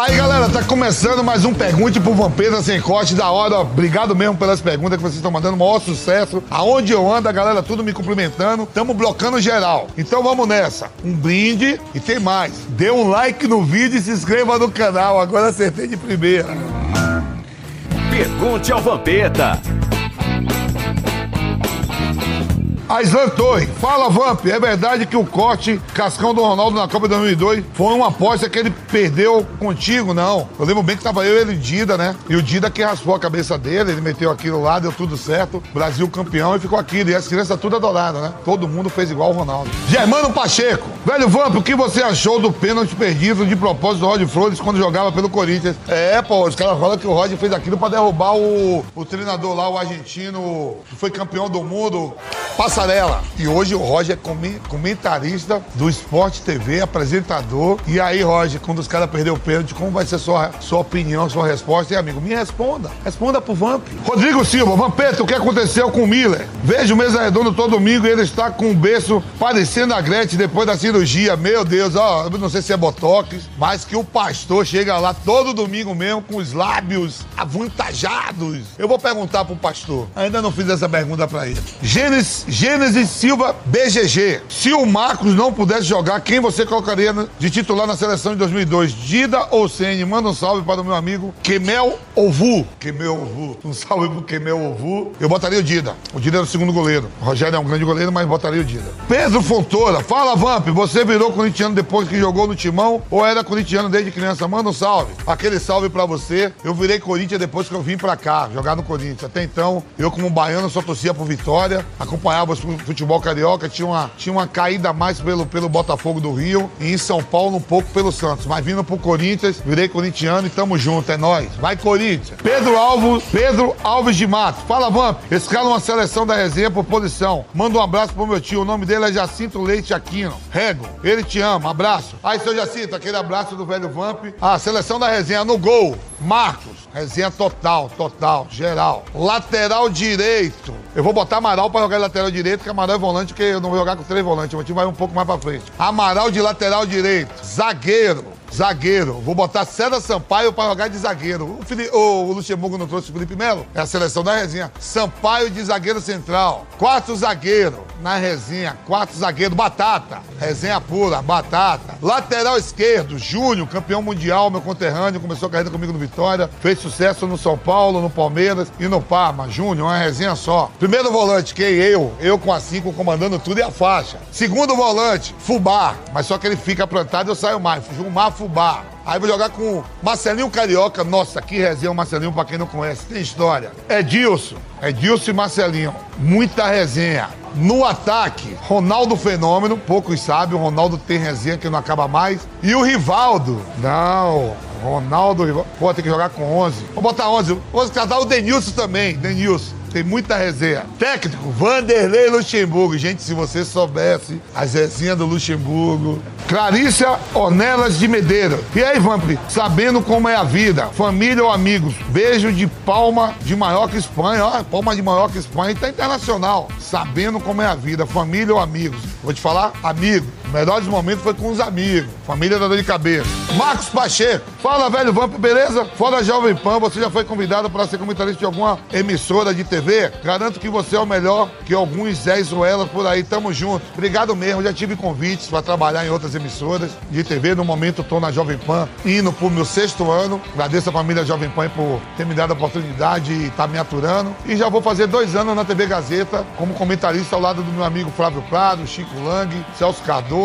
Aí, galera, tá começando mais um Pergunte pro Vampeta Sem Corte da hora. Obrigado mesmo pelas perguntas que vocês estão mandando. Maior sucesso. Aonde eu ando, a galera tudo me cumprimentando. Tamo blocando geral. Então vamos nessa. Um brinde e tem mais. Dê um like no vídeo e se inscreva no canal. Agora acertei de primeira. Pergunte ao Vampeta. Aislan Torre, fala Vamp, é verdade que o corte cascão do Ronaldo na Copa de 2002 foi uma aposta que ele perdeu contigo? Não. Eu lembro bem que tava eu, ele e o Dida, né? E o Dida que raspou a cabeça dele, ele meteu aquilo lá, deu tudo certo. Brasil campeão e ficou aquilo. E as crianças tudo adoraram, né? Todo mundo fez igual o Ronaldo. Germano Pacheco, velho Vamp, o que você achou do pênalti perdido de propósito do Roger Flores quando jogava pelo Corinthians? É, pô, os caras falam que o Roger fez aquilo pra derrubar o, o treinador lá, o argentino, que foi campeão do mundo. Passarela. E hoje o Roger é comentarista do Esporte TV, apresentador. E aí, Roger, quando os caras perderam o pênalti, como vai ser sua, sua opinião, sua resposta? E, amigo, me responda. Responda pro Vamp. Rodrigo Silva, Vampeta, o que aconteceu com o Miller? Vejo o Mesa Redondo todo domingo e ele está com um berço parecendo a Gretchen depois da cirurgia. Meu Deus, ó, não sei se é botox, mas que o pastor chega lá todo domingo mesmo com os lábios avantajados. Eu vou perguntar pro pastor. Ainda não fiz essa pergunta pra ele. Gênesis Silva BGG. Se o Marcos não pudesse jogar, quem você colocaria de titular na seleção de 2002? Dida ou Sene? Manda um salve para o meu amigo Kemel Ovu. Kemel Ovu. Um salve pro Kemel Ovu. Eu botaria o Dida. O Dida era o segundo goleiro. O Rogério é um grande goleiro, mas botaria o Dida. Pedro Fontoura. Fala, Vamp. Você virou corintiano depois que jogou no Timão ou era corintiano desde criança? Manda um salve. Aquele salve pra você. Eu virei Corinthians depois que eu vim pra cá, jogar no Corinthians. Até então, eu como baiano só torcia pro Vitória, acompanhava o futebol carioca, tinha uma, tinha uma caída mais pelo, pelo Botafogo do Rio e em São Paulo um pouco pelo Santos. Mas vindo pro Corinthians, virei corintiano e tamo junto, é nóis. Vai, Corinthians. Pedro Alves, Pedro Alves de Mato. Fala, Vamp. Escala uma seleção da resenha por posição. Manda um abraço pro meu tio. O nome dele é Jacinto Leite Aquino. Rego. Ele te ama. Abraço. Aí, seu Jacinto, aquele abraço do velho Vamp. Ah, seleção da resenha no gol. Marcos. Resenha total, total, geral. Lateral direito. Eu vou botar Amaral pra jogar de lateral direito, porque Amaral é volante, porque eu não vou jogar com três volantes. O time vai um pouco mais pra frente. Amaral de lateral direito. Zagueiro. Zagueiro. Vou botar César Sampaio pra jogar de zagueiro. O, Fili- o- Luxemburgo não trouxe o Felipe Melo? É a seleção da resenha. Sampaio de zagueiro central. Quarto zagueiro na resenha. Quarto zagueiro. Batata. Resenha pura. Batata. Lateral esquerdo. Júnior, campeão mundial, meu conterrâneo. Começou a carreira comigo no Vitória. Fez sucesso no São Paulo, no Palmeiras e no Parma. Júnior, uma resenha só. Primeiro volante, quem? Eu. Eu com a cinco comandando tudo e a faixa. Segundo volante, Fubá. Mas só que ele fica plantado e eu saio mais. Gilmar Fubá. Aí vou jogar com Marcelinho Carioca. Nossa, que resenha o Marcelinho, pra quem não conhece. Tem história. Edilson. Edilson e Marcelinho. Muita resenha. No ataque, Ronaldo Fenômeno. Poucos sabem, o Ronaldo tem resenha que não acaba mais. E o Rivaldo. Não, Ronaldo Rivaldo. Pô, tem que jogar com 11. Vou botar 11. 11 casal, o Denilson também. Denilson. Tem muita resenha. Técnico, Vanderlei Luxemburgo. Gente, se você soubesse as resenhas do Luxemburgo. Clarícia Ornelas de Medeiros. E aí, Vamp, sabendo como é a vida, família ou amigos, beijo de Palma de Maiorca, Espanha. Ó, Palma de Maiorca, Espanha. Tá internacional. Sabendo como é a vida, família ou amigos. Vou te falar, amigo. O melhor momento foi com os amigos. Família da dor de cabeça. Marcos Pacheco. Fala, velho Vamp, beleza? Fora Jovem Pan, você já foi convidado para ser comentarista de alguma emissora de TV? Garanto que você é o melhor que alguns Zé Ruelas por aí. Tamo junto. Obrigado mesmo. Já tive convites para trabalhar em outras emissoras de TV. No momento, tô na Jovem Pan, indo pro meu sexto ano. Agradeço a família Jovem Pan por ter me dado a oportunidade e estar me aturando. E já vou fazer dois anos na TV Gazeta como comentarista ao lado do meu amigo Flávio Prado, Chico Lang, Celso Cardoso,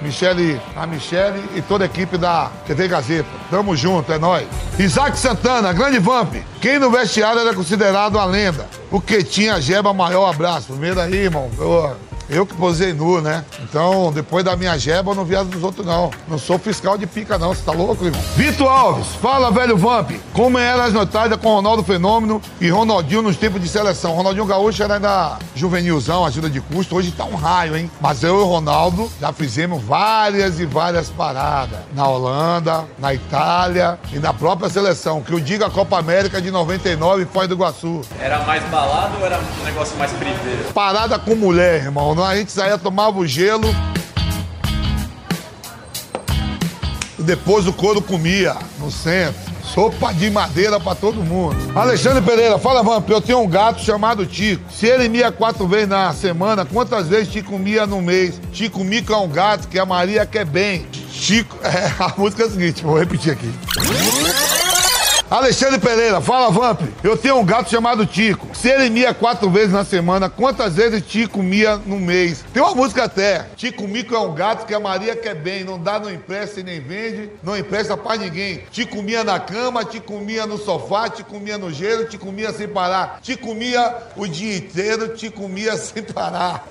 Michele, a Michele e toda a equipe da TV Gazeta. Tamo junto, é nóis. Isaac Santana, grande Vamp. Quem no vestiário era considerado a lenda? O que tinha a jeba maior abraço. Primeiro aí, irmão. Ô, Eu que posei nu, né? Então, depois da minha jeba, eu não viajo dos outros, não. Não sou fiscal de pica, não. Você tá louco, irmão? Vitor Alves, fala, velho Vamp. Como eram as noitadas com Ronaldo Fenômeno e Ronaldinho nos tempos de seleção? Ronaldinho Gaúcho era ainda juvenilzão, ajuda de custo. Hoje tá um raio, hein? Mas eu e o Ronaldo já fizemos várias e várias paradas. Na Holanda, na Itália e na própria seleção. Que eu digo a Copa América de 99 e Foz do Iguaçu. Era mais balado ou era um negócio mais privê? Parada com mulher, irmão. A gente saía, tomava o gelo. E depois o couro comia no centro. Sopa de madeira pra todo mundo. Alexandre Pereira, fala, Vamp, eu tenho um gato chamado Tico. Se ele mia quatro vezes na semana, quantas vezes Tico mia no mês? Tico Mico é um gato que a Maria quer bem. Chico, é, a música é a seguinte, vou repetir aqui. Alexandre Pereira, fala Vamp. Eu tenho um gato chamado Tico. Se ele mia quatro vezes na semana, quantas vezes Tico mia no mês? Tem uma música até. Tico Mico é um gato que a Maria quer bem. Não dá, não empresta e nem vende. Não empresta pra ninguém. Te comia na cama, te comia no sofá, te comia no gelo, te comia sem parar. Te comia o dia inteiro, te comia sem parar.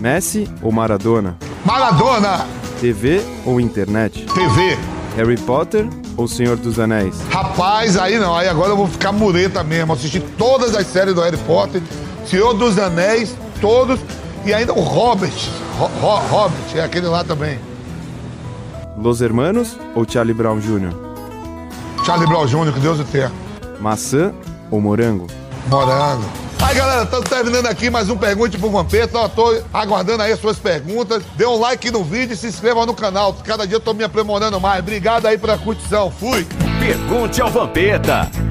Messi ou Maradona? Maradona! TV ou internet? TV. Harry Potter ou Senhor dos Anéis? Rapaz, aí não, aí agora eu vou ficar mureta mesmo. Assisti todas as séries do Harry Potter, Senhor dos Anéis, todos, e ainda o Hobbit. Ho Ho Hobbit, é aquele lá também. Los Hermanos ou Charlie Brown Jr.? Charlie Brown Jr., que Deus o tenha. Maçã ou morango? Morango. Aí, galera, estamos terminando aqui mais um Pergunte pro Vampeta. Eu tô aguardando aí as suas perguntas. Dê um like no vídeo e se inscreva no canal. Cada dia eu tô me aprimorando mais. Obrigado aí pela curtição. Fui. Pergunte ao Vampeta.